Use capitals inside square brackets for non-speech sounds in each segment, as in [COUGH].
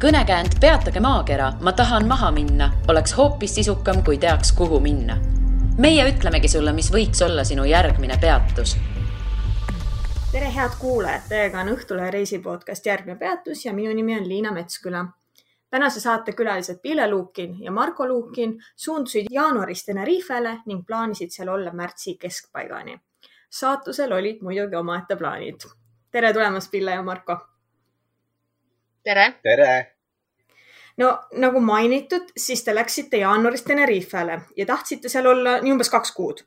kõnekäänd Peatage maakera, ma tahan maha minna, oleks hoopis sisukam, kui teaks, kuhu minna. meie ütlemegi sulle, mis võiks olla sinu järgmine peatus. tere, head kuulajad, teiega on Õhtulehe reisipodcast Järgmine peatus ja minu nimi on Liina Metsküla. tänase saate külalised Pille Luukin ja Marko Luukin suundusid jaanuaris Tenerifele ning plaanisid seal olla märtsi keskpaigani. saatusel olid muidugi omaette plaanid. tere tulemast, Pille ja Marko tere. tere. no nagu mainitud, siis te läksite jaanuaris Tenerifele ja tahtsite seal olla nii umbes kaks kuud.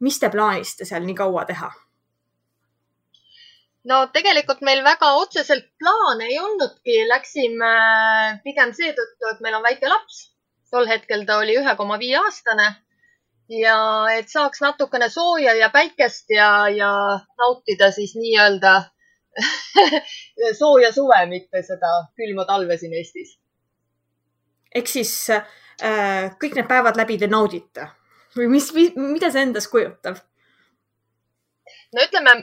mis te plaanisite seal nii kaua teha? no tegelikult meil väga otseselt plaane ei olnudki, läksime pigem seetõttu, et meil on väike laps. tol hetkel ta oli ühe koma viie aastane ja et saaks natukene sooja ja päikest ja, ja nautida siis nii-öelda [LAUGHS] sooja suve, mitte seda külma talve siin Eestis. ehk siis äh, kõik need päevad läbi te naudite või mis, mida see endas kujutab? no ütleme,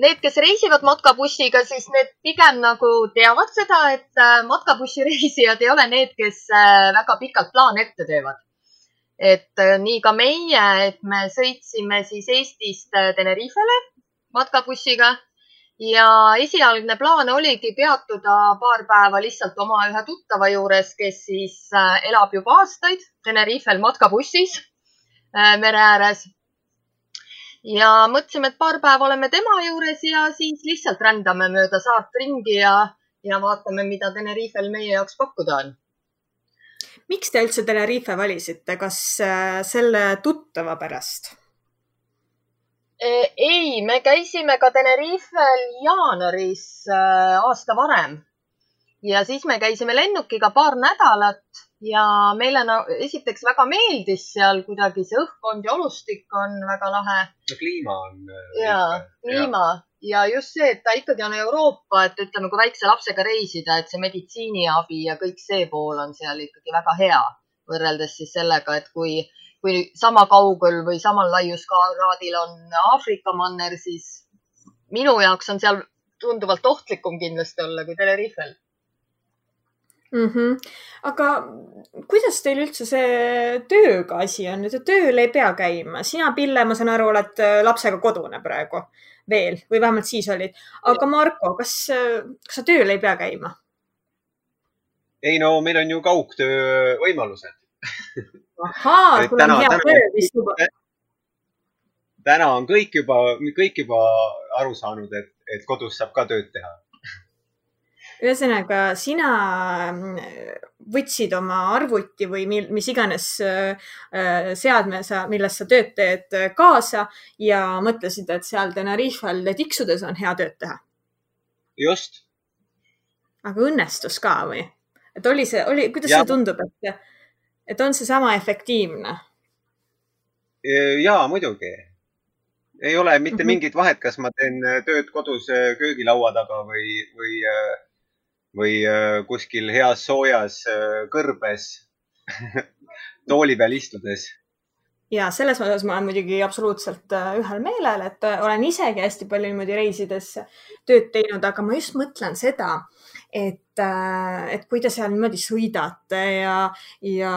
need, kes reisivad matkabussiga, siis need pigem nagu teavad seda, et äh, matkabussireisijad ei ole need, kes äh, väga pikalt plaane ette teevad. et äh, nii ka meie, et me sõitsime siis Eestist Tenerifele matkabussiga ja esialgne plaan oligi peatuda paar päeva lihtsalt oma ühe tuttava juures, kes siis äh, elab juba aastaid Tenerifel matkabussis äh, mere ääres. ja mõtlesime, et paar päeva oleme tema juures ja siis lihtsalt rändame mööda saart ringi ja, ja vaatame, mida Tenerifel meie jaoks pakkuda on. miks te üldse Tenerife valisite, kas äh, selle tuttava pärast? Eh, ei, me käisime ka Tenerifel jaanuaris äh, aasta varem ja siis me käisime lennukiga paar nädalat ja meile no, esiteks väga meeldis seal kuidagi see õhkkond ja olustik on väga lahe. no kliima on. Äh, ja, kliima ja. ja just see, et ta ikkagi on Euroopa, et ütleme, kui väikse lapsega reisida, et see meditsiiniabi ja kõik see pool on seal ikkagi väga hea võrreldes siis sellega, et kui kui sama kaugel või samal laiuskraadil on Aafrika manner, siis minu jaoks on seal tunduvalt ohtlikum kindlasti olla kui Tenerifel mm. -hmm. aga kuidas teil üldse see tööga asi on, et tööl ei pea käima, sina, Pille, ma saan aru, oled äh, lapsega kodune praegu veel või vähemalt siis olid, aga Marko, kas, äh, kas sa tööl ei pea käima? ei no meil on ju kaugtöö võimalused [LAUGHS] ahaa, sul on hea töö vist juba. täna on kõik juba, kõik juba aru saanud, et, et kodus saab ka tööd teha. ühesõnaga, sina mm, võtsid oma arvuti või mil, mis iganes äh, seadme sa, milles sa tööd teed, kaasa ja mõtlesid, et seal Tenerifel tiksudes on hea tööd teha. just. aga õnnestus ka või? et oli see, oli, kuidas ja. see tundub, et et on seesama efektiivne? ja muidugi. ei ole mitte mm -hmm. mingit vahet, kas ma teen äh, tööd kodus äh, köögilaua taga või, või, äh, või kuskil heas soojas kõrbes [LAUGHS] tooli peal istudes ja selles osas ma olen muidugi absoluutselt ühel meelel, et olen isegi hästi palju niimoodi reisides tööd teinud, aga ma just mõtlen seda, et, äh, et kui te seal niimoodi sõidate ja, ja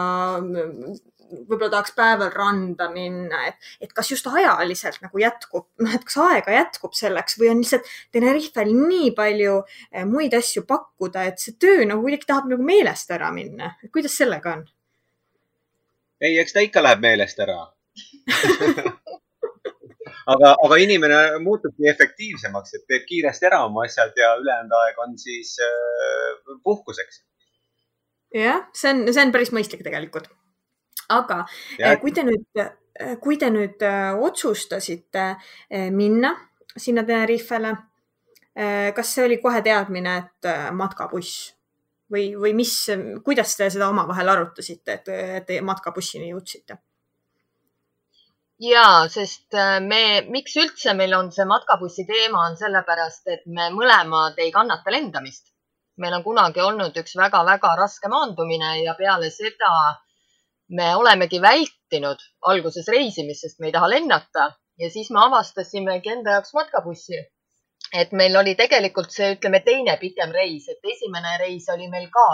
võib-olla tahaks päeval randa minna, et, et kas just ajaliselt nagu jätkub, noh, et kas aega jätkub selleks või on lihtsalt Tenerifel nii palju äh, muid asju pakkuda, et see töö nagu kuidagi tahab nagu meelest ära minna. kuidas sellega on? Ei, eks ta ikka läheb meelest ära [LAUGHS] aga, aga inimene muutubki efektiivsemaks, et teeb kiiresti ära oma asjad ja ülejäänud aeg on siis äh, puhkuseks. jah, see on, see on päris mõistlik tegelikult. aga ja. Äh, kui te nüüd, äh, kui te nüüd äh, otsustasite minna sinna Tenerifele, kas see oli kohe teadmine, et matkabuss või, või mis, kuidas te seda omavahel arutasite, et, te matkabussini jõudsite? ja, sest äh, me, miks üldse meil on see matkabussi teema, on sellepärast, et me mõlemad ei kannata lendamist. meil on kunagi olnud üks väga-väga raske maandumine ja peale seda me olemegi vältinud alguses reisimist, sest me ei taha lennata ja siis me avastasimegi enda jaoks matkabussi. Et meil oli tegelikult see, ütleme, teine pikem reis, et esimene reis oli meil ka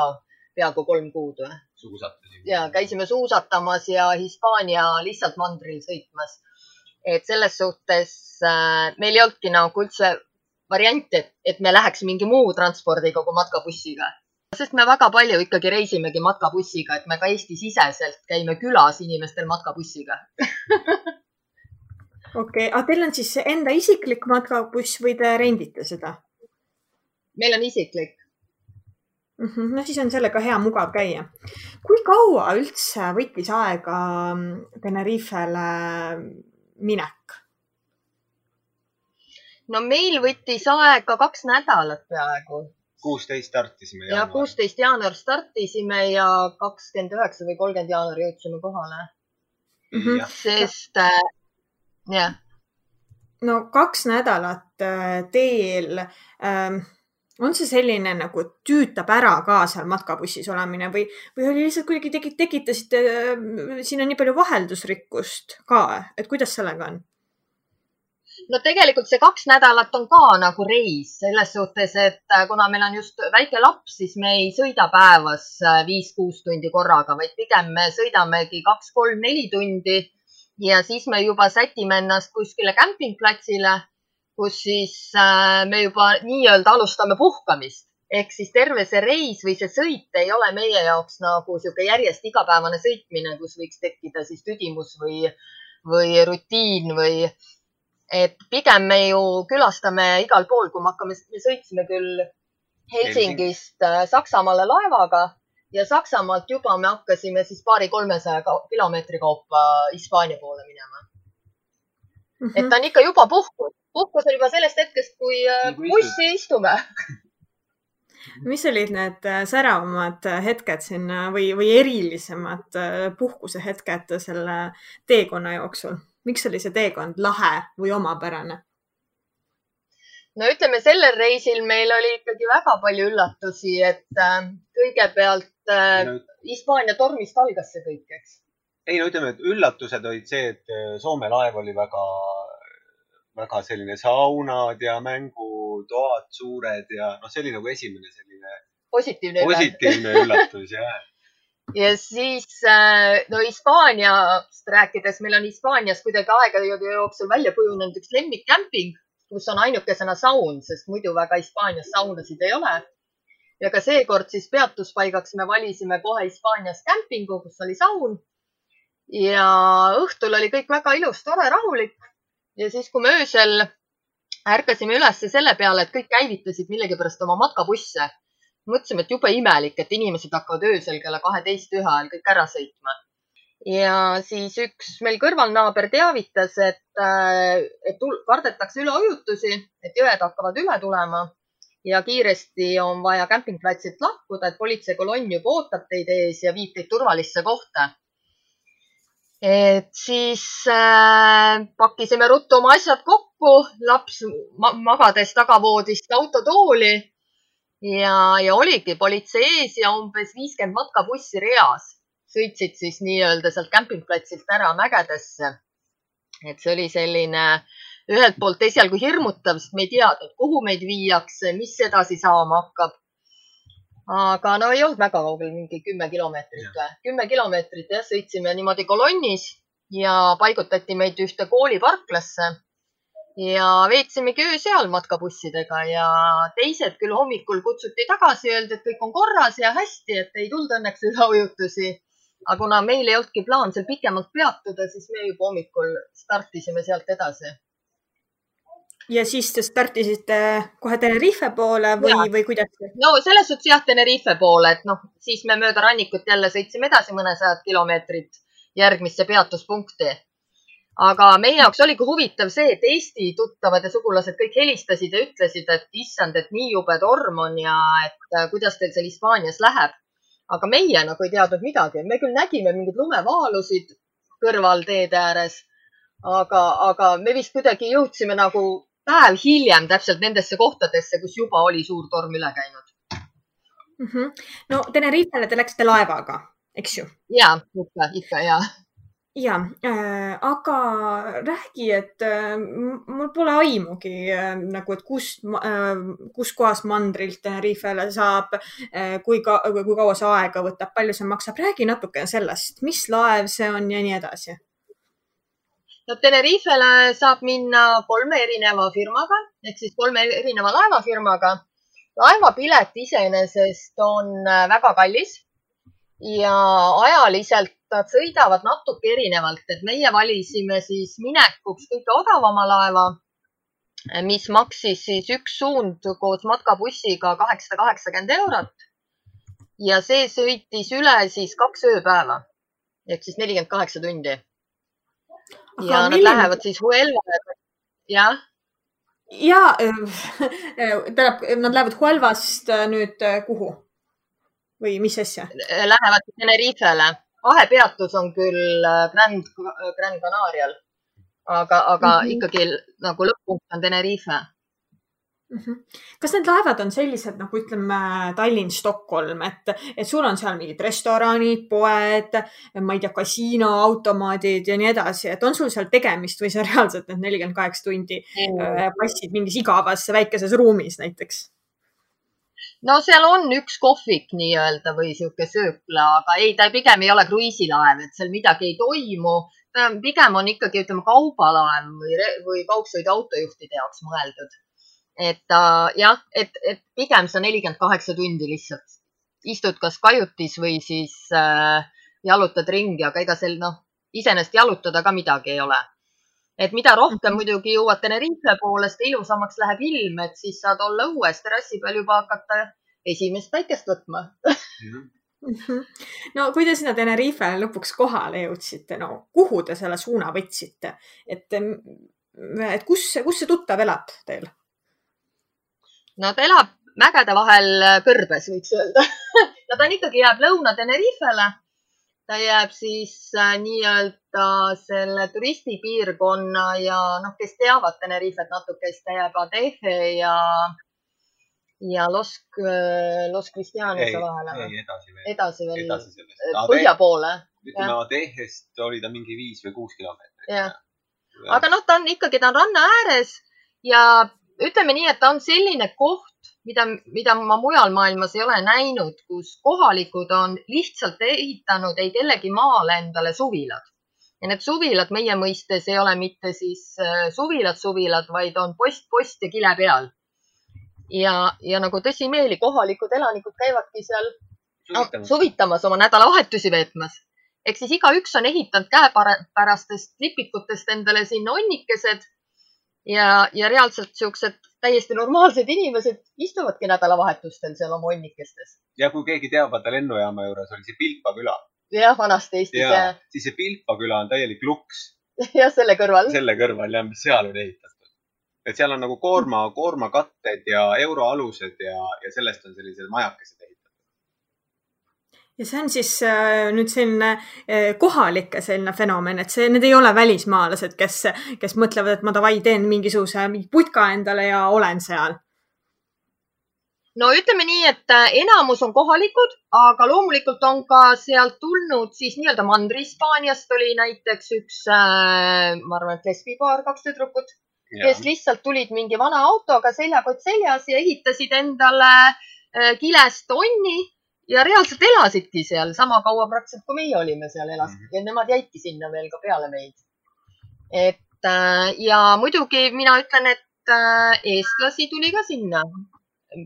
peaaegu kolm kuud või? suusatasime. ja käisime suusatamas ja Hispaania lihtsalt mandril sõitmas. et selles suhtes äh, meil ei olnudki nagu üldse varianti, et, et me läheks mingi muu transpordiga kui matkabussiga. sest me väga palju ikkagi reisimegi matkabussiga, et me ka Eesti-siseselt käime külas inimestel matkabussiga [LAUGHS] okei okay., aga teil on siis enda isiklik matkabuss või te rendite seda? meil on isiklik mm. -hmm. no siis on sellega hea mugav käia. kui kaua üldse võttis aega mm, Tenerifele minek? no meil võttis aega kaks nädalat peaaegu. kuusteist startisime. ja kuusteist jaanuar startisime ja kakskümmend üheksa või kolmkümmend jaanuar jõudsime kohale mm. -hmm. sest jah. no kaks nädalat äh, teel ähm, on see selline nagu tüütab ära ka seal matkabussis olemine või, või oli lihtsalt kuidagi tegi, tekitasite äh, sinna nii palju vaheldusrikkust ka, et kuidas sellega on? no tegelikult see kaks nädalat on ka nagu reis selles suhtes, et äh, kuna meil on just väike laps, siis me ei sõida päevas viis-kuus tundi korraga, vaid pigem me sõidamegi kaks-kolm-neli tundi ja siis me juba sätime ennast kuskile kämpingplatsile, kus siis äh, me juba nii-öelda alustame puhkamist. Ehk siis terve see reis või see sõit ei ole meie jaoks nagu niisugune järjest igapäevane sõitmine, kus võiks tekkida siis tüdimus või, või rutiin või et pigem me ju külastame igal pool, kui me hakkame, me sõitsime küll Helsingist äh, Saksamaale laevaga ja Saksamaalt juba me hakkasime siis paari-kolmesaja kilomeetri kaupa Hispaania poole minema mm. -hmm. et ta on ikka juba puhkus, puhkus on juba sellest hetkest, kui nagu bussi istume [LAUGHS] mis olid need äh, säravamad äh, hetked sinna või, või erilisemad puhkusehetked selle teekonna jooksul? miks oli see teekond lahe või omapärane? no ütleme, sellel reisil meil oli ikkagi väga palju üllatusi, et äh, kõigepealt äh, Hispaania tormist algas see kõik, eks? ei no ütleme, et üllatused olid see, et äh, Soome laev oli väga, väga selline saunad ja mängutoad suured ja noh, see oli nagu esimene selline positiivne, positiivne üllatus jah [LAUGHS] ja siis äh, no Hispaaniast rääkides, meil on Hispaanias kuidagi aegade jooksul välja kujunenud üks lemmikkämping kus on ainukesena saun, sest muidu väga Hispaanias saunasid ei ole. Ja ka seekord siis peatuspaigaks me valisime kohe Hispaanias kämpingu, kus oli saun. ja õhtul oli kõik väga ilus, tore, rahulik. ja siis, kui me öösel ärkasime üles selle peale, et kõik käivitasid millegipärast oma matkabusse, mõtlesime, et jube imelik, et inimesed hakkavad öösel kella kaheteist, ühe ajal kõik ära sõitma ja siis üks meil kõrvalnaaber teavitas, et, äh, et kardetakse üleujutusi, et jõed hakkavad üle tulema ja kiiresti on vaja kämpingplatsilt lahkuda, et politseikolonn juba ootab teid ees ja viib teid turvalisse kohta. et siis äh, pakkisime ruttu oma asjad kokku, laps ma magades tagavoodist autotooli ja, ja oligi politsei ees ja umbes viiskümmend matkabussi reas sõitsid siis nii-öelda sealt kämpingplatsilt ära mägedesse. et see oli selline ühelt poolt esialgu hirmutav, sest me ei teadnud, kuhu meid viiakse, mis edasi saama hakkab. aga no ei olnud väga kaugel, mingi kümme kilomeetrit või? kümme kilomeetrit jah, sõitsime niimoodi kolonnis ja paigutati meid ühte kooliparklasse ja veetsimegi öö seal matkabussidega ja teised küll hommikul kutsuti tagasi, öeldi, et kõik on korras ja hästi, et ei tulnud õnneks üleujutusi aga kuna meil ei olnudki plaan seal pikemalt peatuda, siis me juba hommikul startisime sealt edasi. Ja siis te startisite kohe Tenerife poole või, või kuidas? no selles suhtes jah, Tenerife poole, et noh, siis me mööda rannikut jälle sõitsime edasi mõnesajad kilomeetrit järgmisse peatuspunkti. aga meie jaoks oligi huvitav see, et Eesti tuttavad ja sugulased kõik helistasid ja ütlesid, et issand, et nii jube torm on ja et kuidas teil seal Hispaanias läheb aga meie nagu ei teadnud midagi, me küll nägime mingeid lumevaalusid kõrval teede ääres, aga, aga me vist kuidagi jõudsime nagu päev hiljem täpselt nendesse kohtadesse, kus juba oli suur torm üle käinud mm. -hmm. no Tenerifele te läksite laevaga, eks ju? ja, ikka, ikka ja. ja äh,, aga räägi, et äh, mul pole aimugi äh, nagu, et kust äh,, kus kohas mandrilt Tenerifele saab äh,, kui ka, kui kaua see aega võtab, palju see maksab, räägi natukene sellest, mis laev see on ja nii edasi. No Tenerifele saab minna kolme erineva firmaga ehk siis kolme erineva laevafirmaga. laevapilet iseenesest on äh, väga kallis ja ajaliselt nad sõidavad natuke erinevalt, et meie valisime siis minekuks kõige odavama laeva, mis maksis siis üks suund koos matkabussiga kaheksasada kaheksakümmend eurot. ja see sõitis üle siis kaks ööpäeva ehk siis nelikümmend kaheksa tundi. Ja nad milline... lähevad siis Huelva, jah. Ja [LAUGHS] tähendab, nad lähevad Huelvast nüüd kuhu? Või mis asja? Lähevad Tenerifele. Vahepeatus on küll äh, Grand, Grand Canarial, aga, aga mm -hmm. ikkagi nagu lõpp-punkt on Tenerife Mm -hmm. kas need laevad on sellised nagu ütleme Tallinn, Stockholm, et, et sul on seal mingid restoranid, poed, ma ei tea, kasiino, automaadid ja nii edasi, et on sul seal tegemist või sa reaalselt need nelikümmend kaheksa tundi mm passid mingis igavas väikeses ruumis näiteks? no seal on üks kohvik nii-öelda või sihuke söökla, aga ei, ta pigem ei ole kruiisilaev, et seal midagi ei toimu. pigem on ikkagi, ütleme, kaubalaev või, või kaugsõiduautojuhtide jaoks mõeldud. Et uh, jah, et, et pigem sa nelikümmend kaheksa tundi lihtsalt istud kas kajutis või siis äh, jalutad ringi, aga ega seal noh, iseenesest jalutada ka midagi ei ole et mida rohkem mhm. muidugi jõuad Tenerife poole, seda ilusamaks läheb ilm, et siis saad olla õues terrassi peal juba hakata esimest päikest võtma mhm. no kui te sinna Tenerife lõpuks kohale jõudsite, no kuhu te selle suuna võtsite, et, et kus, kus see tuttav elab teil? No ta elab mägede vahel kõrbes, võiks öelda [LAUGHS] no ta ikkagi jääb Lõuna-Tenerifele ta jääb siis äh, nii-öelda selle turistipiirkonna ja noh, kes teavad Tenerifet natuke, siis ta jääb Adeje ja, ja Los, äh, Los Cristianose vahele. ei, edasi veel. edasi veel, äh, põhja poole. ütleme Adejest oli ta mingi viis või kuus kilomeetrit. jah, aga noh, ta on ikkagi, ta on ranna ääres ja ütleme nii, et ta on selline koht, mida, mida ma mujal maailmas ei ole näinud, kus kohalikud on lihtsalt ehitanud ei kellegi maale endale suvilad. ja need suvilad meie mõistes ei ole mitte siis äh, suvilad, suvilad, vaid on post, post ja kile peal. ja, ja nagu tõsimeeli kohalikud elanikud käivadki seal suvitamas, no, suvitamas, oma nädalavahetusi veetmas ehk siis igaüks on ehitanud käepärastest lipikutest endale sinna onnikesed ja, ja reaalselt siuksed täiesti normaalsed inimesed istuvadki nädalavahetustel seal oma onnikestes. ja kui keegi teab, vaata lennujaama juures oli see Pilpa küla. jah, vanasti Eestis ja, jah. siis see Pilpa küla on täielik luks. [LAUGHS] jah, selle kõrval. selle kõrval jah, mis seal on ehitatud. et seal on nagu koorma, koormakatted ja euroalused ja, ja sellest on sellised majakesed ehitatud ja see on siis äh, nüüd selline äh, kohalike selline fenomen, et see, need ei ole välismaalased, kes, kes mõtlevad, et ma davai, teen mingisuguse mingi putka endale ja olen seal. no ütleme nii, et äh, enamus on kohalikud, aga loomulikult on ka sealt tulnud siis nii-öelda Mandri-Hispaaniast oli näiteks üks, ma arvan, et lesbipaar, kaks tüdrukut, kes lihtsalt tulid mingi vana autoga seljakott seljas ja ehitasid endale kilest onni ja reaalselt elasidki seal sama kaua praktiliselt, kui meie olime seal, elasid mm -hmm. ja nemad jäidki sinna veel ka peale meid. et äh, ja muidugi mina ütlen, et äh, eestlasi tuli ka sinna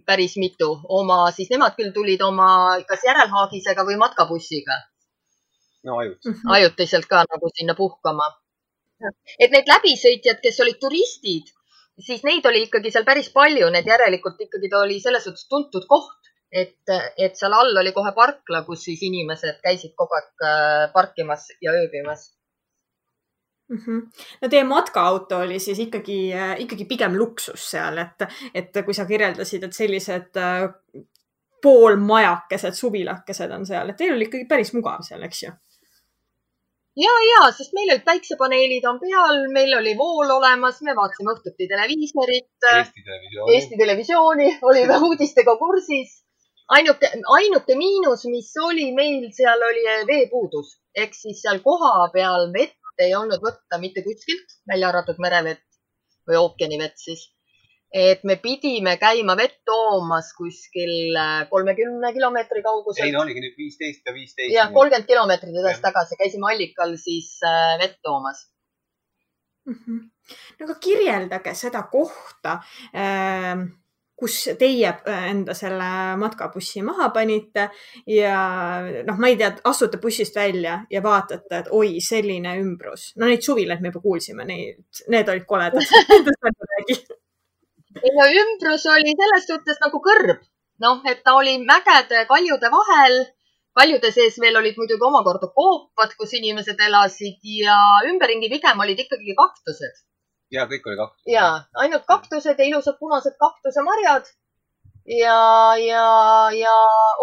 päris mitu oma, siis nemad küll tulid oma kas järelhaagisega või matkabussiga. no ajutiselt. Mhm. ajutiselt ka nagu sinna puhkama. et need läbisõitjad, kes olid turistid, siis neid oli ikkagi seal päris palju, need järelikult ikkagi ta oli selles suhtes tuntud koht et, et seal all oli kohe parkla, kus siis inimesed käisid kogu aeg äh, parkimas ja ööbimas mm. -hmm. no teie matkaauto oli siis ikkagi, äh, ikkagi pigem luksus seal, et, et kui sa kirjeldasid, et sellised äh, poolmajakesed, suvilakesed on seal, et teil oli ikkagi päris mugav seal, eks ju? ja, ja, sest meil olid päiksepaneelid on peal, meil oli vool olemas, me vaatasime õhtuti televiisorit. Eesti Televisiooni. Eesti Televisiooni, olime uudistega kursis ainuke, ainuke miinus, mis oli meil seal, oli veepuudus ehk siis seal kohapeal vett ei olnud võtta mitte kuskilt, välja arvatud merevett või ookeanivett siis. et me pidime käima vett toomas kuskil äh, kolmekümne kilomeetri kaugusel. ei no oligi nüüd viisteist ja viisteist. jah, kolmkümmend kilomeetrit edasi-tagasi käisime allikal siis äh, vett toomas mm. -hmm. no aga kirjeldage seda kohta äh kus teie äh, enda selle matkabussi maha panite ja noh, ma ei tea, astute bussist välja ja vaatate, et oi, selline ümbrus. no neid suvilaid me juba kuulsime, neid, need olid koledad [LAUGHS] ei no ümbrus oli selles suhtes nagu kõrb, noh, et ta oli mägede, kaljude vahel. kaljude sees veel olid muidugi omakorda koopad, kus inimesed elasid ja ümberringi pigem olid ikkagi kaktused ja kõik oli kaktus. ja ainult kaktused ja ilusad punased kaktusemarjad. ja, ja, ja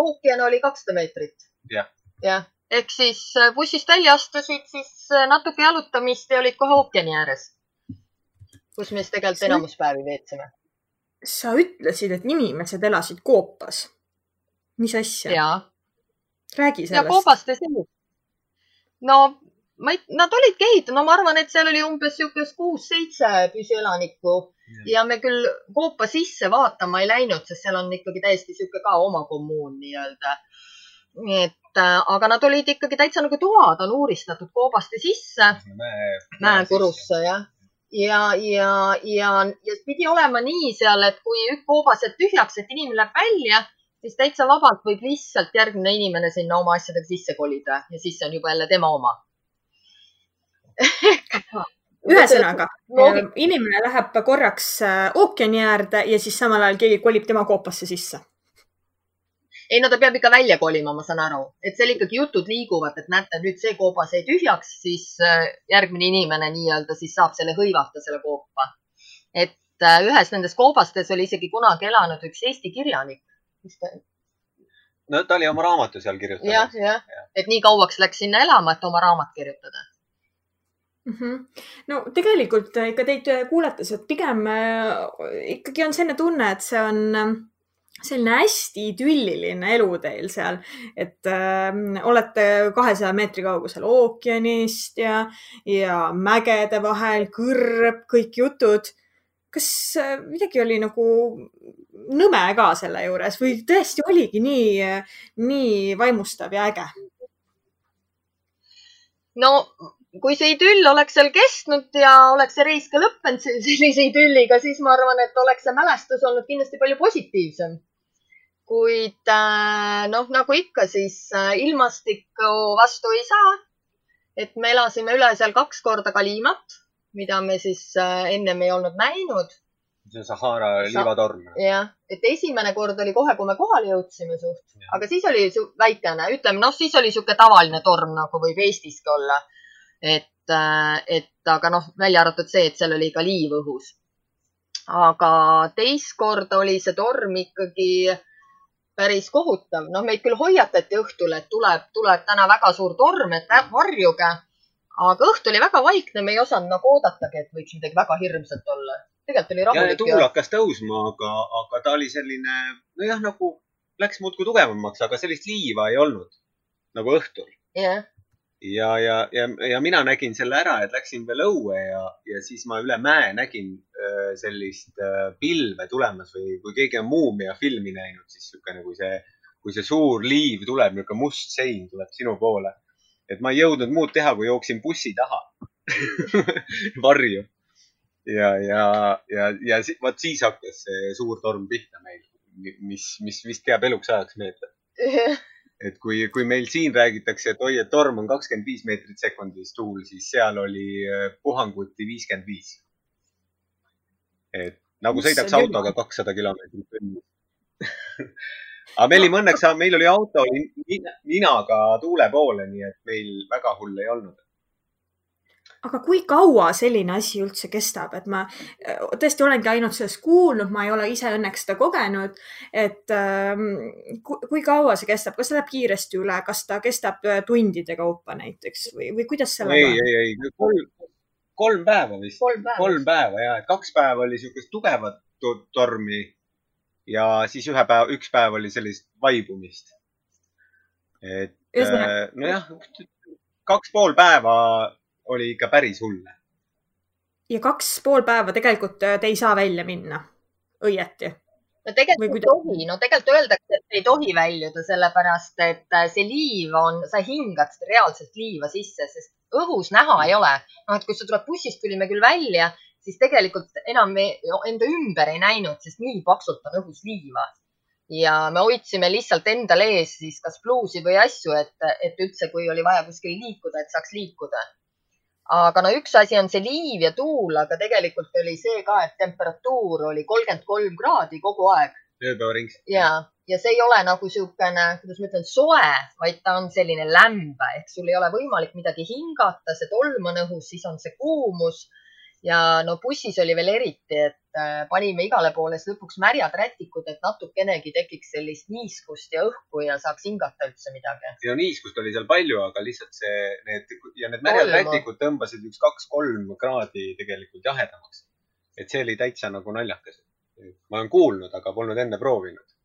ookean oli kakssada meetrit. jah. jah, ehk siis äh, bussist välja astusid, siis äh, natuke jalutamist ja olid kohe ookeani ääres, kus me siis tegelikult enamus päevi veetsime. sa ütlesid, et inimesed elasid koopas. mis asja? räägi sellest. ja koopaste sees. no ma ei, nad olidki ehitanud, ma arvan, et seal oli umbes niisugust kuus-seitse püsielanikku ja. ja me küll koopa sisse vaatama ei läinud, sest seal on ikkagi täiesti niisugune ka oma kommuun nii-öelda. nii et, äh, aga nad olid ikkagi täitsa nagu toad on uuristatud koobaste sisse Mäe, mäekurusse jah. ja, ja, ja, ja pidi olema nii seal, et kui üks koobas jääb tühjaks, et inimene läheb välja, siis täitsa vabalt võib lihtsalt järgmine inimene sinna oma asjadega sisse kolida ja siis see on juba jälle tema oma [LAUGHS] ühesõnaga no., inimene läheb korraks äh, ookeani äärde ja siis samal ajal keegi kolib tema koopasse sisse. ei no ta peab ikka välja kolima, ma saan aru, et seal ikkagi jutud liiguvad, et näete, nüüd see koobas jäi tühjaks, siis äh, järgmine inimene nii-öelda siis saab selle hõivata, selle koopa. et äh, ühes nendest koobastes oli isegi kunagi elanud üks Eesti kirjanik. Ta... no ta oli oma raamatu seal kirjutanud. jah, jah ja., et nii kauaks läks sinna elama, et oma raamat kirjutada mm. -hmm. no tegelikult ikka teid kuulates, et pigem äh, ikkagi on selline tunne, et see on äh, selline hästi idülliline elu teil seal, et äh, olete kahesaja meetri kaugusel ookeanist ja, ja mägede vahel, kõrb, kõik jutud. kas äh, midagi oli nagu nõme ka selle juures või tõesti oligi nii, nii vaimustav ja äge? no kui see idüll oleks seal kestnud ja oleks see reis ka lõppenud [LAUGHS] sellise idülliga, siis ma arvan, et oleks see mälestus olnud kindlasti palju positiivsem. kuid äh, noh, nagu ikka, siis äh, ilmastikku vastu ei saa. et me elasime üle seal kaks korda Kalimat, mida me siis äh, ennem ei olnud näinud. see on Sahara liivatorm. jah, et esimene kord oli kohe, kui me kohale jõudsime suht, aga siis oli väikene, ütleme noh, siis oli niisugune tavaline torm, nagu võib Eestiski olla et, äh, et aga noh, välja arvatud see, et seal oli ka liiv õhus. aga teist korda oli see torm ikkagi päris kohutav, noh, meid küll hoiatati õhtul, et tuleb, tuleb täna väga suur torm, et varjuge. aga õhtu oli väga vaikne, me ei osanud nagu oodatagi, et võiks midagi väga hirmsat olla. tegelikult oli rahulik. tuul hakkas tõusma, aga, aga ta oli selline, nojah, nagu läks muudkui tugevamaks, aga sellist liiva ei olnud nagu õhtul. jah yeah ja, ja, ja, ja mina nägin selle ära, et läksin veel õue ja, ja siis ma üle mäe nägin äh, sellist äh, pilve tulemas või kui keegi on Muumia filmi näinud, siis niisugune, kui see, kui see suur liiv tuleb, niisugune must sein tuleb sinu poole. et ma ei jõudnud muud teha, kui jooksin bussi taha [LAUGHS] varju. ja, ja, ja, ja vot siis hakkas see suur torm pihta meil, mis, mis vist jääb eluks ajaks meelde [LAUGHS] et kui, kui meil siin räägitakse, et oi, et torm on kakskümmend viis meetrit sekundis tuul, siis seal oli äh, puhanguti viiskümmend viis. et nagu sõidaks autoga kakssada kilomeetrit tunnis [LAUGHS] aga me olime õnneks, meil oli auto ninaga tuule poole, nii et meil väga hull ei olnud aga kui kaua selline asi üldse kestab, et ma tõesti olengi ainult sellest kuulnud, ma ei ole ise õnneks seda kogenud. et kui kaua see kestab, kas see läheb kiiresti üle, kas ta kestab tundide kaupa näiteks või, või kuidas sellega ei, ei, ei, kolm, kolm päeva vist. kolm päeva, kolm päeva ja, et kaks päeva oli niisugust tugevat tormi ja siis ühe päev, üks päev oli sellist vaibumist. et nojah, kaks pool päeva oli ikka päris hull. ja kaks pool päeva tegelikult äh, te ei saa välja minna, õieti? no tegelikult ei tohi, no tegelikult öeldakse, et ei tohi väljuda, sellepärast et äh, see liiv on, sa hingad seda reaalset liiva sisse, sest õhus näha ei ole. noh, et kui sa tuled bussist, tulime küll välja, siis tegelikult enam me enda ümber ei näinud, sest nii paksult on õhus liiva. ja me hoidsime lihtsalt endal ees siis kas pluusi või asju, et, et üldse, kui oli vaja kuskil liikuda, et saaks liikuda. Aga no üks asi on see liiv ja tuul, aga tegelikult oli see ka, et temperatuur oli kolmkümmend kolm kraadi kogu aeg ööpäevaringselt. ja, ja see ei ole nagu niisugune, kuidas ma ütlen, soe, vaid ta on selline lämbe ehk sul ei ole võimalik midagi hingata, see tolm on õhus, siis on see kuumus ja no bussis oli veel eriti, et äh, panime igale poole siis lõpuks märjad rätikud, et natukenegi tekiks sellist niiskust ja õhku ja saaks hingata üldse midagi. ja niiskust oli seal palju, aga lihtsalt see, need ja need märjad Tolmu. rätikud tõmbasid üks kaks-kolm kraadi tegelikult jahedamaks. et see oli täitsa nagu naljakas. ma olen kuulnud, aga polnud enne proovinud.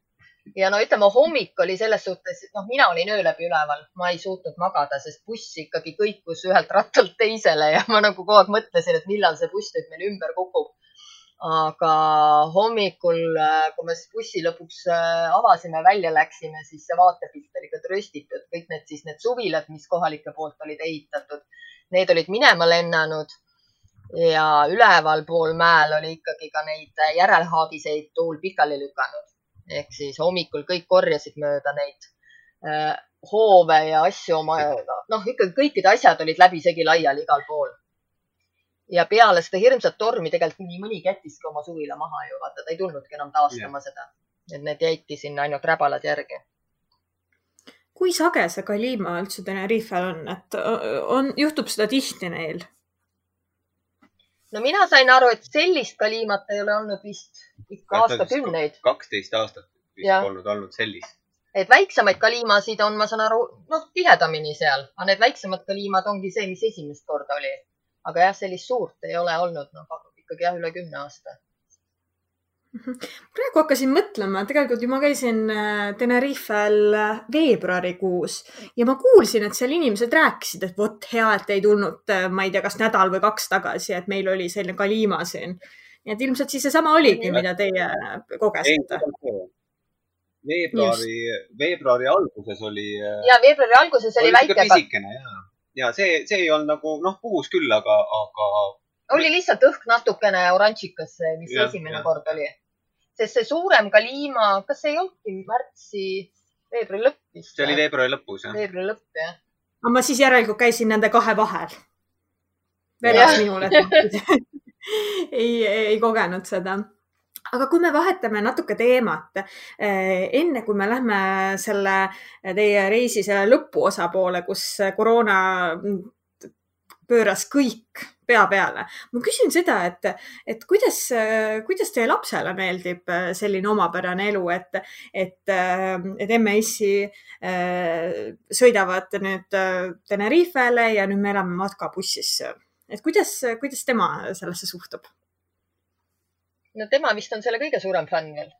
Ja no ütleme, hommik oli selles suhtes, noh, mina olin öö läbi üleval, ma ei suutnud magada, sest buss ikkagi kõikus ühelt rattalt teisele ja ma nagu kogu aeg mõtlesin, et millal see buss nüüd meil ümber kukub. aga hommikul, kui me siis bussi lõpuks äh, avasime, välja läksime, siis see vaatepilt oli ka tröstitud, kõik need siis need suvilad, mis kohalike poolt olid ehitatud, need olid minema lennanud. Ja ülevalpool mäel oli ikkagi ka neid järelhaagiseid tuul pikali lükanud ehk siis hommikul kõik korjasid mööda neid äh, hoove ja asju oma, noh, ikkagi kõikide asjad olid läbisegi laiali igal pool. ja peale seda hirmsat tormi tegelikult nii mõnigi jättiski oma suvila maha ju, vaata, ta ei tulnudki enam taastama yeah. seda. et need jäiti sinna ainult räbalad järgi. kui sage see Kalima üldse Tenerifel on, et on, juhtub seda tihti neil? no mina sain aru, et sellist kaliimat ei ole olnud vist ikka aastakümneid, kaksteist aastat vist Jah. polnud olnud sellist. et väiksemaid kaliimasid on, ma saan aru, noh, tihedamini seal, aga need väiksemad kaliimad ongi see, mis esimest korda oli. aga jah, sellist suurt ei ole olnud, noh, ikkagi jah, üle kümne aasta. [LAUGHS] praegu hakkasin mõtlema, tegelikult ju ma käisin äh, Tenerifel äh, veebruarikuus ja ma kuulsin, et seal inimesed rääkisid, et vot hea, et ei tulnud, ma ei tea, kas nädal või kaks tagasi, et meil oli selline Kalima siin. Nii et ilmselt siis seesama oligi, mida teie kogesite. veebruari, veebruari alguses oli. ja veebruari alguses oli väike, pisikene ja, ja see, see ei olnud nagu noh, puhus küll, aga, aga oli lihtsalt õhk natukene oranžikas, mis Jah, esimene jah. kord oli. sest see suurem Kalima, kas see ei olnudki märtsi, veebruari lõpp vist? see oli veebruari lõpus jah. veebruari lõpp jah. aga ma siis järelikult käisin nende kahe vahel. Jah. vedas minul, et [LAUGHS] [LAUGHS] ei, ei kogenud seda aga kui me vahetame natuke teemat, enne kui me lähme selle teie reisi selle lõpuosa poole, kus koroona pööras kõik pea peale. ma küsin seda, et, et kuidas, kuidas teie lapsele meeldib selline omapärane elu, et, et, et äh, sõidavad nüüd Tenerifele ja nüüd me elame matkabussis. Et kuidas, kuidas tema sellesse suhtub? no tema vist on selle kõige suurem fänn veel.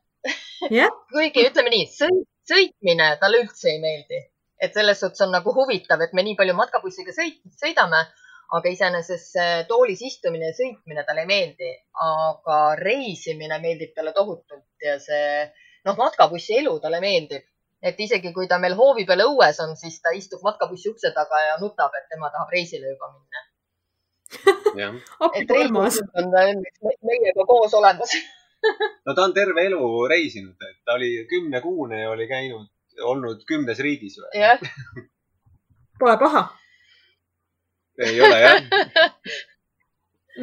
jah, [LAUGHS] kuigi ütleme nii, sõit, sõitmine talle üldse ei meeldi. et selles suhtes on nagu huvitav, et me nii palju matkabussiga sõit, sõidame, aga iseenesest see toolis istumine ja sõitmine talle ei meeldi, aga reisimine meeldib talle tohutult ja see noh, matkabussi elu talle meeldib. et isegi kui ta meil hoovi peal õues on, siis ta istub matkabussi ukse taga ja nutab, et tema tahab reisile juba minna. [LAUGHS] appi et kolmas. on me- meiega koos olemas. [LAUGHS] no ta on terve elu reisinud, et ta oli kümnekuune ja oli käinud, olnud kümnes riigis või? jah, [LAUGHS] Pole paha. ei ole jah.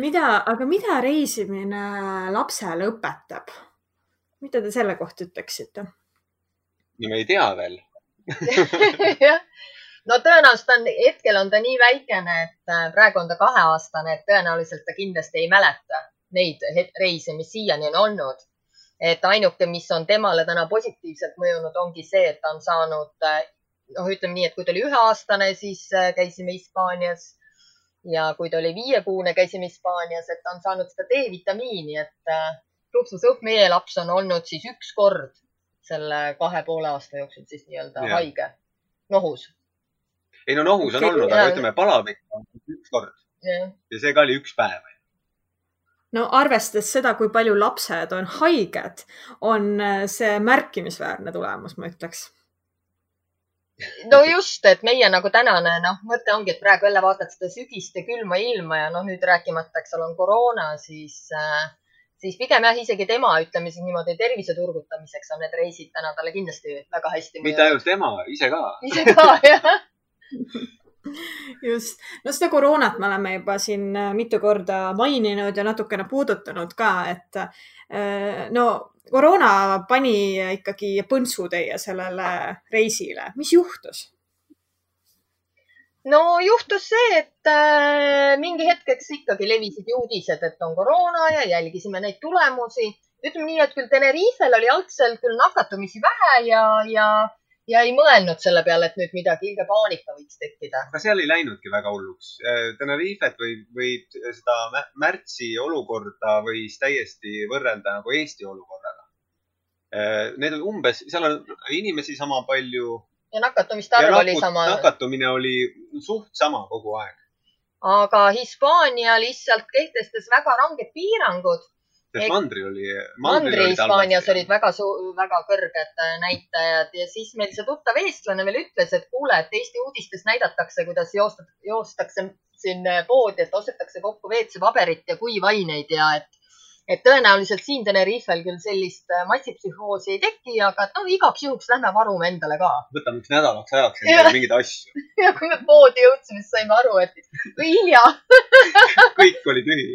mida, aga mida reisimine lapsele õpetab? mida te selle kohta ütleksite? no me ei tea veel. jah, no tõenäoliselt on, hetkel on ta nii väikene, et äh, praegu on ta kaheaastane, et tõenäoliselt ta kindlasti ei mäleta neid reise, mis siiani on olnud. et ainuke, mis on temale täna positiivselt mõjunud, ongi see, et ta on saanud, noh, ütleme nii, et kui ta oli üheaastane, siis äh, käisime Hispaanias ja kui ta oli viiekuune, käisime Hispaanias, et ta on saanud seda D-vitamiini, et äh, luksusõhk, meie laps on olnud siis üks kord selle kahe poole aasta jooksul siis nii-öelda Jah. haige, nohus. Ei no nohus on olnud, aga ütleme, palavik on üks kord ja see ka oli üks päev. no arvestades seda, kui palju lapsed on haiged, on äh, see märkimisväärne tulemus, ma ütleks. no just, et meie nagu tänane noh, mõte ongi, et praegu jälle vaatad seda sügist ja külma ilma ja noh, nüüd rääkimata, eks ole, on koroona, siis äh, siis pigem jah, isegi tema, ütleme siis niimoodi tervise turgutamiseks on need reisid täna talle kindlasti väga hästi mitte ainult tema, ise ka. ise ka jah. [LAUGHS] just, no seda koroonat me oleme juba siin äh, mitu korda maininud ja natukene puudutanud ka, et äh, no koroona pani ikkagi põntsu teie sellele reisile, mis juhtus? no juhtus see, et äh, mingi hetkeks ikkagi levisid ju uudised, et on koroona ja jälgisime neid tulemusi. ütleme nii, et küll Tenerifel oli algselt küll nakatumisi vähe ja, ja, ja ei mõelnud selle peale, et nüüd midagi ilge paanika võiks tekkida. aga seal ei läinudki väga hulluks. Tenerifet võib, võib seda mä- märtsi olukorda võis täiesti võrrelda nagu Eesti olukorraga. Need on umbes, seal on inimesi sama palju ja nakatumiste arv oli sama. nakatumine oli suht sama kogu aeg. aga Hispaania lihtsalt kehtestas väga ranged piirangud. Sest mandril oli, Mandri-Hispaanias olid väga, väga kõrged äh, näitajad ja siis meil see tuttav eestlane veel ütles, et kuule, et Eesti uudistes näidatakse, kuidas joosta, joostakse siin äh, poodi, et ostetakse kokku WC-paberit ja kuivaineid ja et, et tõenäoliselt siin Tenerifel küll sellist äh, massipsühhoosi ei teki, aga et noh, igaks juhuks lähme varume endale ka. võtame üks nädalaks ajaks endale mingeid asju. [LAUGHS] ja kui me poodi jõudsime, siis saime aru, et hilja, [LAUGHS] kõik oli tühi.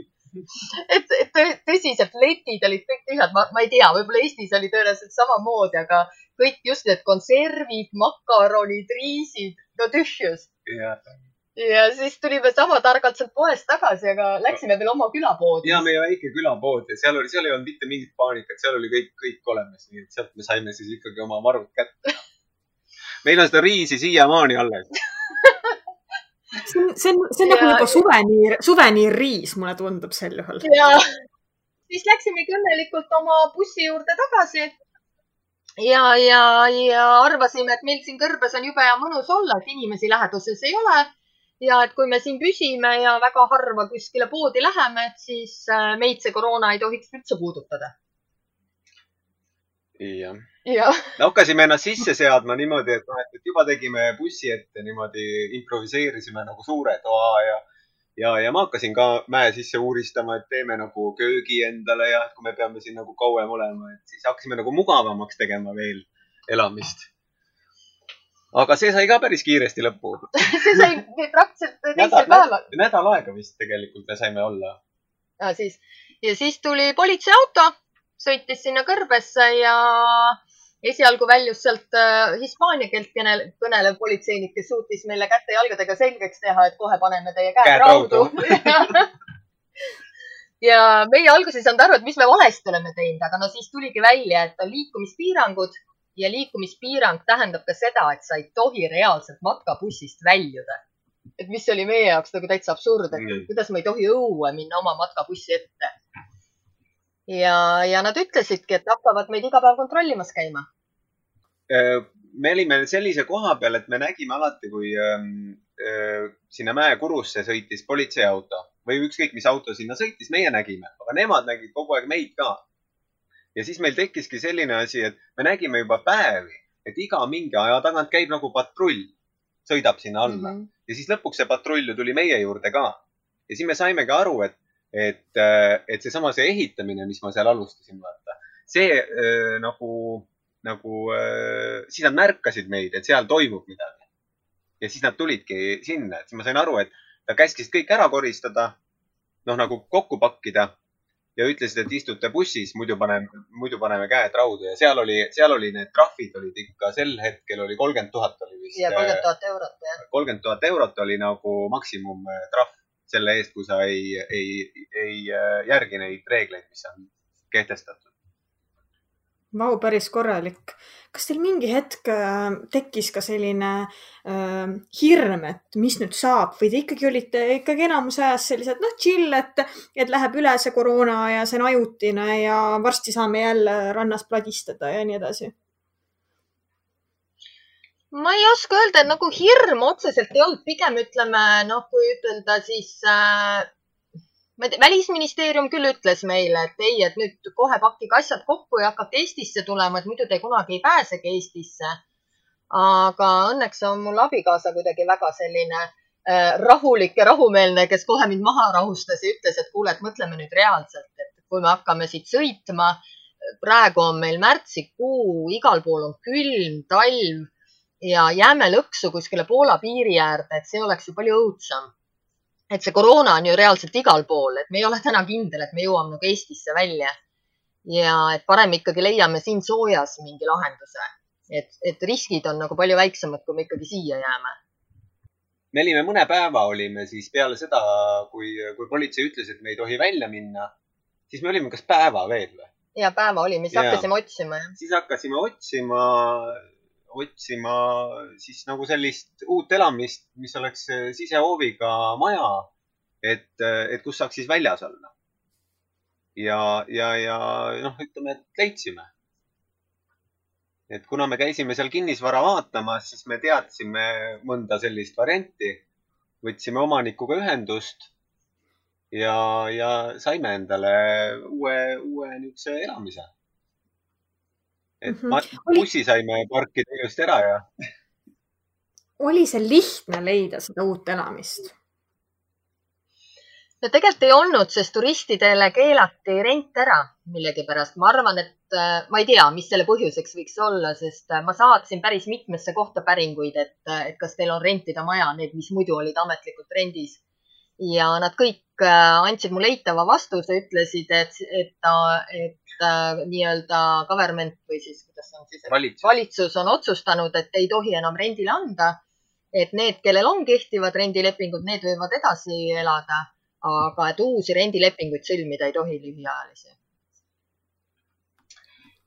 et, et tõ- tõsiselt letid olid kõik tühjad, ma, ma ei tea, võib-olla Eestis oli tõenäoliselt samamoodi, aga kõik just need konservid, makaronid, riisid, no tühjus. ja siis tulime sama targalt sealt poest tagasi, aga läksime veel oma külapoodi. ja meie väike külapood ja seal oli, seal ei olnud mitte mingit paanikat, seal oli kõik, kõik olemas, nii et sealt me saime siis ikkagi oma marud kätte. [LAUGHS] meil on seda riisi siiamaani alles. [LAUGHS] see on, see on, see on nagu Ja- juba suveniir, suveniirriis, mulle tundub sel juhul. ja siis läksimegi õnnelikult oma bussi juurde tagasi. ja, ja, ja arvasime, et meil siin kõrbes on jube hea mõnus olla, et inimesi läheduses ei ole. ja et kui me siin püsime ja väga harva kuskile poodi läheme, et siis äh, meid see koroona ei tohiks üldse puudutada. jah. jah, hakkasime ennast sisse seadma niimoodi, et noh, et juba tegime bussi ette niimoodi, improviseerisime nagu suure toa ja, ja, ja ma hakkasin ka mäe sisse uuristama, et teeme nagu köögi endale ja kui me peame siin nagu kauem olema, et siis hakkasime nagu mugavamaks tegema veel elamist. aga see sai ka päris kiiresti lõppu. [LAUGHS] see sai praktiliselt teisel päeval. nädal aega vist tegelikult me saime olla. ja siis, ja siis tuli politseiauto, sõitis sinna kõrbesse ja esialgu väljus sealt äh, hispaania keelt kõnele- kõnelev politseinik, kes suutis meile käte-jalgadega selgeks teha, et kohe paneme teie käed, Käed raudu raudu. [LAUGHS] ja meie alguses ei saanud aru, et mis me valesti oleme teinud, aga no siis tuligi välja, et on liikumispiirangud ja liikumispiirang tähendab ka seda, et sa ei tohi reaalselt matkabussist väljuda. et mis oli meie jaoks nagu täitsa absurd, et Mm. kuidas ma ei tohi õue minna oma matkabussi ette. ja, ja nad ütlesidki, et hakkavad meid iga päev kontrollimas käima. Äh, me olime sellise koha peal, et me nägime alati, kui ähm, äh, sinna mäekurusse sõitis politseiauto või ükskõik, mis auto sinna sõitis, meie nägime, aga nemad nägid kogu aeg meid ka. ja siis meil tekkiski selline asi, et me nägime juba päevi, et iga mingi aja tagant käib nagu patrull, sõidab sinna alla mm. -hmm. ja siis lõpuks see patrull ju tuli meie juurde ka. ja siis me saimegi aru, et, et, et seesama, see ehitamine, mis ma seal alustasin, vaata, see äh, nagu, nagu äh,, siis nad märkasid meid, et seal toimub midagi. ja siis nad tulidki sinna, et siis ma sain aru, et nad käskisid kõik ära koristada, noh nagu kokku pakkida ja ütlesid, et istute bussis, muidu paneme, muidu paneme käed raudu ja seal oli, seal oli need trahvid olid ikka sel hetkel oli kolmkümmend tuhat oli vist. ja kolmkümmend tuhat eurot, jah. kolmkümmend tuhat eurot oli nagu maksimumtrahv selle eest, kui sa ei, ei, ei äh, järgi neid reegleid, mis on kehtestatud. Vau, päris korralik. kas teil mingi hetk äh, tekkis ka selline äh, hirm, et mis nüüd saab või te ikkagi olite ikkagi enamuse ajast sellised noh, chill, et, et läheb üle see koroona ja see on ajutine ja varsti saame jälle rannas pladistada ja nii edasi? Ma ei oska öelda, nagu hirm otseselt ei olnud, pigem ütleme noh, kui ütelda, siis äh, ma ei tea, välisministeerium küll ütles meile, et ei, et nüüd kohe pakkige asjad kokku ja hakake Eestisse tulema, et muidu te kunagi ei pääsegi Eestisse. aga õnneks on mul abikaasa kuidagi väga selline äh, rahulik ja rahumeelne, kes kohe mind maha rahustas ja ütles, et kuule, et mõtleme nüüd reaalselt, et kui me hakkame siit sõitma, praegu on meil märtsikuu, igal pool on külm, talv ja jääme lõksu kuskile Poola piiri äärde, et see oleks ju palju õudsam et see koroona on ju reaalselt igal pool, et me ei ole täna kindel, et me jõuame nagu Eestisse välja. ja et parem ikkagi leiame siin soojas mingi lahenduse, et, et riskid on nagu palju väiksemad, kui me ikkagi siia jääme. me olime mõne päeva, olime siis peale seda, kui, kui politsei ütles, et me ei tohi välja minna, siis me olime kas päeva veel või? ja päeva olime, siis ja. hakkasime otsima, jah. siis hakkasime otsima otsima siis nagu sellist uut elamist, mis oleks sisehooviga maja, et, et kus saaks siis väljas olla. ja, ja, ja noh, ütleme, et leidsime. et kuna me käisime seal kinnisvara vaatamas, siis me teadsime mõnda sellist varianti. võtsime omanikuga ühendust ja, ja saime endale uue, uue niisuguse elamise et mm -hmm. bussi saime parkida ilusti ära ja. oli see lihtne leida seda uut elamist? no tegelikult ei olnud, sest turistidele keelati rent ära millegipärast. ma arvan, et äh, ma ei tea, mis selle põhjuseks võiks olla, sest äh, ma saatsin päris mitmesse kohta päringuid, et, äh, et kas teil on rentida maja, need, mis muidu olid ametlikult rendis ja nad kõik äh, andsid mulle eitava vastuse, ütlesid, et, et, et äh, nii-öelda government või siis, kuidas see on siis, valitsus. valitsus on otsustanud, et ei tohi enam rendile anda. et need, kellel on kehtivad rendilepingud, need võivad edasi elada, aga et uusi rendilepinguid sõlmida ei tohi lühiajalisi.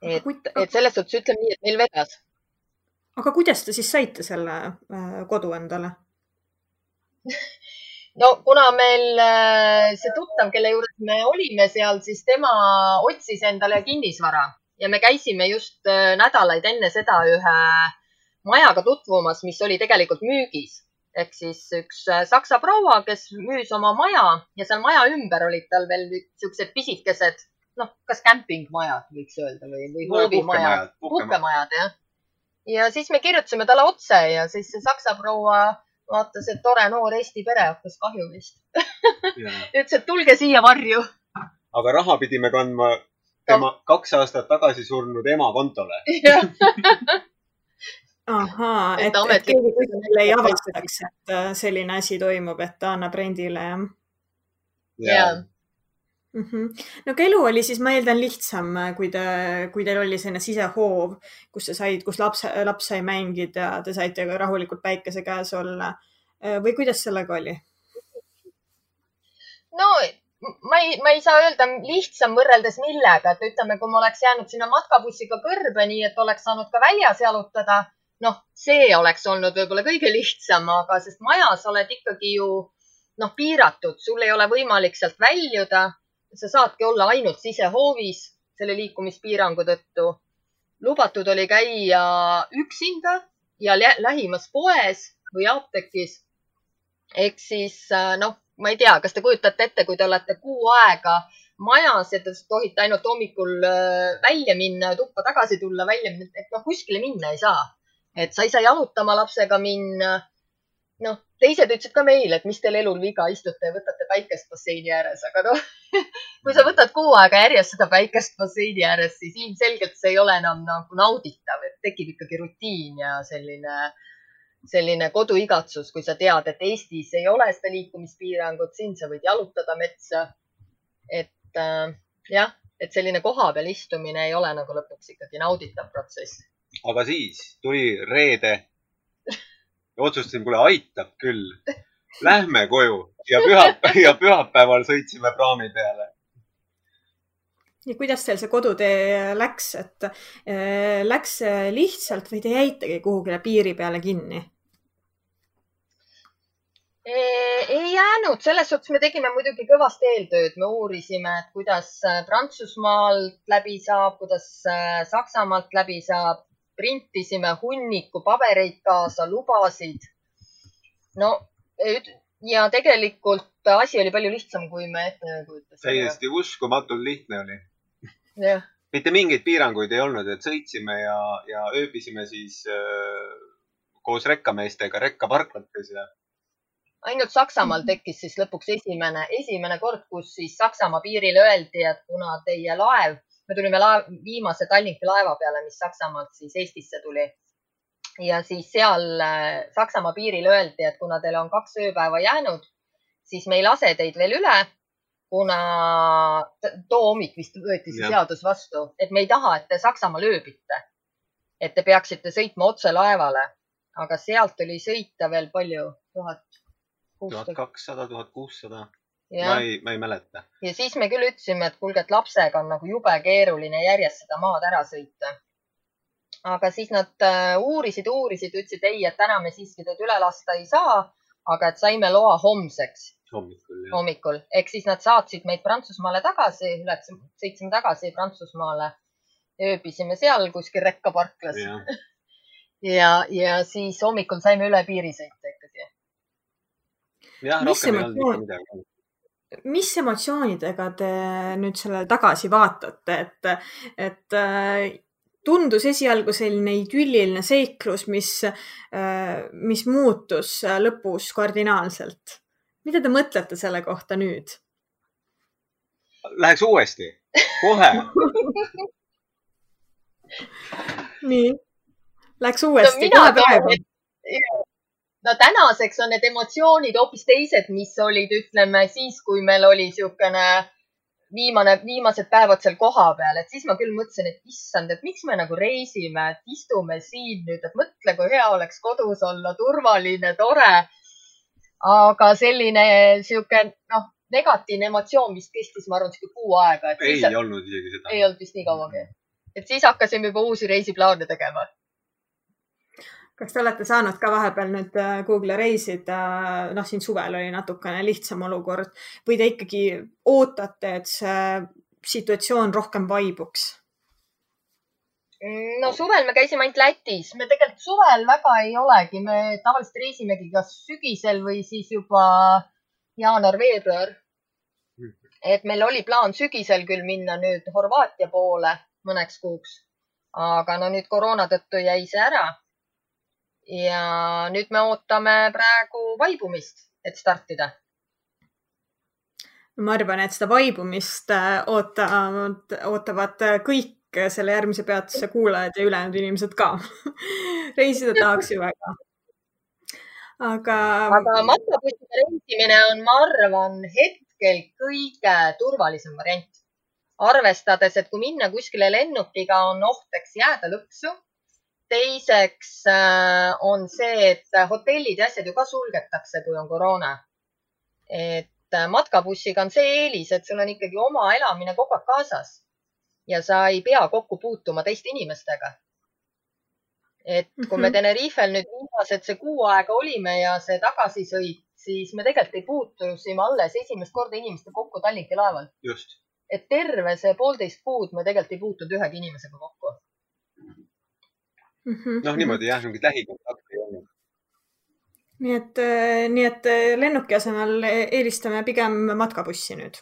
et, et selles suhtes ütleme nii, et meil vedas. aga kuidas te siis saite selle äh, kodu endale [LAUGHS] no kuna meil äh, see tuttav, kelle juures me olime seal, siis tema otsis endale kinnisvara. Ja me käisime just äh, nädalaid enne seda ühe majaga tutvumas, mis oli tegelikult müügis. Ehk siis üks äh, saksa proua, kes müüs oma maja ja seal maja ümber olid tal veel niisugused pisikesed, noh, kas kämpingmajad võiks öelda või, või hoovimajad, puhkemajad jah. ja siis me kirjutasime talle otse ja siis see saksa proua vaatas, et tore noor Eesti pere hakkas kahjumist [LAUGHS] ütles, et tulge siia varju. aga raha pidime kandma tema kaks aastat tagasi surnud ema kontole. [LAUGHS] Ahaa, et, et, et keegi kuskil ei avastaks, et äh, selline asi toimub, et ta annab rendile, jah? jaa Mm -hmm. no aga elu oli siis, ma eeldan, lihtsam, kui te, kui teil oli selline sisehoov, kus sa said, kus laps, laps sai mängida te saite rahulikult päikese käes olla. või kuidas sellega oli? no ma ei, ma ei saa öelda lihtsam võrreldes millega, et ütleme, kui ma oleks jäänud sinna matkabussiga kõrbe, nii et oleks saanud ka väljas jalutada, noh, see oleks olnud võib-olla kõige lihtsam, aga sest majas oled ikkagi ju noh, piiratud, sul ei ole võimalik sealt väljuda sa saadki olla ainult sisehoovis selle liikumispiirangu tõttu. lubatud oli käia üksinda ja lähimas poes või apteegis. ehk siis äh, noh, ma ei tea, kas te kujutate ette, kui te olete kuu aega majas ja te tohite ainult hommikul äh, välja minna tuppa tagasi tulla, välja minna, et noh, kuskile minna ei saa. et sa ei saa jalutama lapsega minna noh, teised ütlesid ka meile, et mis teil elul viga, istute ja võtate päikest basseini ääres, aga noh, [LAUGHS] kui sa võtad kuu aega järjest seda päikest basseini ääres, siis ilmselgelt see ei ole enam nagu nauditav, et tekib ikkagi rutiin ja selline, selline koduigatsus, kui sa tead, et Eestis ei ole seda liikumispiirangut, siin sa võid jalutada metsa. et äh, jah, et selline kohapeal istumine ei ole nagu lõpuks ikkagi nauditav protsess. aga siis tuli reede ja otsustasin, kuule, aitab küll. Lähme koju ja püha [LAUGHS] ja pühapäeval sõitsime praami peale. ja kuidas teil see kodutee läks, et äh, läks see lihtsalt või te jäitegi kuhugile piiri peale kinni? ei jäänud, selles suhtes me tegime muidugi kõvasti eeltööd, me uurisime, et kuidas Prantsusmaalt läbi saab, kuidas Saksamaalt läbi saab, printisime hunniku pabereid kaasa, lubasid. no ja tegelikult asi oli palju lihtsam, kui me ette kujutasime. täiesti uskumatult lihtne oli. mitte mingeid piiranguid ei olnud, et sõitsime ja, ja ööbisime siis äh, koos rekkameestega rekkaparklates ja ainult Saksamaal tekkis siis lõpuks esimene, esimene kord, kus siis Saksamaa piirile öeldi, et kuna teie laev, me tulime laev, viimase Tallinki laeva peale, mis Saksamaalt siis Eestisse tuli. ja siis seal äh, Saksamaa piiril öeldi, et kuna teil on kaks ööpäeva jäänud, siis me ei lase teid veel üle, kuna too hommik vist võeti see seadus vastu, et me ei taha, et te Saksamaal ööbite. et te peaksite sõitma otse laevale, aga sealt oli sõita veel palju, tuhat tuhat kakssada, tuhat kuussada. Ma ei, ma ei mäleta. ja siis me küll ütlesime, et kuulge, et lapsega on nagu jube keeruline järjest seda maad ära sõita. aga siis nad uh, uurisid, uurisid, ütlesid ei, et täna me siiski teid üle lasta ei saa, aga et saime loa homseks. hommikul, jah. hommikul, ehk siis nad saatsid meid Prantsusmaale tagasi, sõitsime tagasi Prantsusmaale, ööbisime seal kuskil rekkaparklas ja, [LAUGHS] ja, ja siis hommikul saime üle piiri sõita ikkagi jah, rohkem ei olnud mitte midagi mis emotsioonidega te nüüd sellele tagasi vaatate, et, et äh, tundus esialgu selline idülliline seiklus, mis, äh, mis muutus lõpus kardinaalselt. mida te mõtlete selle kohta nüüd? Läheks uuesti, kohe. [LAUGHS] Nii, läks uuesti no,, kohe praegu no tänaseks on need emotsioonid hoopis teised, mis olid, ütleme siis, kui meil oli niisugune viimane, viimased päevad seal kohapeal, et siis ma küll mõtlesin, et issand, et miks me nagu reisime, et istume siin nüüd, et mõtle, kui hea oleks kodus olla, turvaline, tore. aga selline sihuke noh, negatiivne emotsioon, mis kestis, ma arvan, sihuke kuu aega. ei siis, olnud isegi seda. ei olnud vist nii kauagi. et siis hakkasime juba uusi reisiplaane tegema kas te olete saanud ka vahepeal nüüd äh, Google'i reisida, noh, siin suvel oli natukene lihtsam olukord või te ikkagi ootate, et see situatsioon rohkem vaibuks? no suvel me käisime ainult Lätis, me tegelikult suvel väga ei olegi, me tavaliselt reisimegi kas sügisel või siis juba jaanuar-veebruar. et meil oli plaan sügisel küll minna nüüd Horvaatia poole mõneks kuuks, aga no nüüd koroona tõttu jäi see ära ja nüüd me ootame praegu vaibumist, et startida. ma arvan, et seda vaibumist äh, ootavad, ootavad kõik selle järgmise peatuse kuulajad ja ülejäänud inimesed ka [LAUGHS] reisida tahaks ju väga. aga. aga matkabussiga reisimine on, ma arvan, hetkel kõige turvalisem variant. arvestades, et kui minna kuskile lennukiga, on oht, eks jääda lõksu teiseks äh, on see, et hotellid ja asjad ju ka sulgetakse, kui on koroona. et äh, matkabussiga on see eelis, et sul on ikkagi oma elamine kogu aeg kaasas ja sa ei pea kokku puutuma teiste inimestega. et kui me mhm. Tenerifel nüüd viimased see kuu aega olime ja see tagasisõit, siis me tegelikult ei puutusime alles esimest korda inimestega kokku Tallinki laeval. et terve see poolteist kuud me tegelikult ei puutunud ühegi inimesega kokku mm -hmm. noh, niimoodi jah, mingit lähikontakti ei olnud. nii et, äh, nii et äh, lennuki asemel eelistame pigem matkabussi nüüd.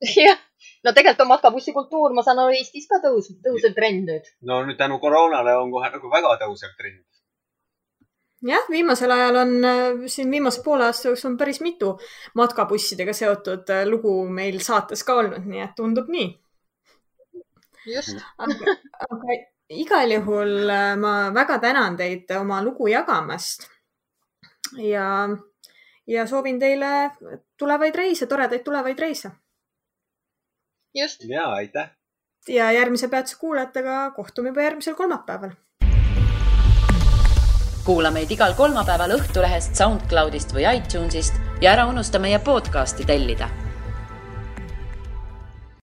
[LAUGHS] jah, no tegelikult on matkabussikultuur, ma saan aru, Eestis ka tõuseb, tõusev trend nüüd. no nüüd tänu koroonale on kohe nagu väga tõusev trend jah, viimasel ajal on äh, siin viimase poole aasta jooksul on päris mitu matkabussidega seotud lugu meil saates ka olnud, nii et tundub nii. just. aga, aga igal juhul äh, ma väga tänan teid oma lugu jagamast. ja, ja soovin teile tulevaid reise, toredaid tulevaid reise. just. ja aitäh. ja järgmise peatuse kuulajatega kohtume juba järgmisel kolmapäeval. kuula meid igal kolmapäeval Õhtulehest, SoundCloudist või iTunesist ja ära unusta meie podcasti tellida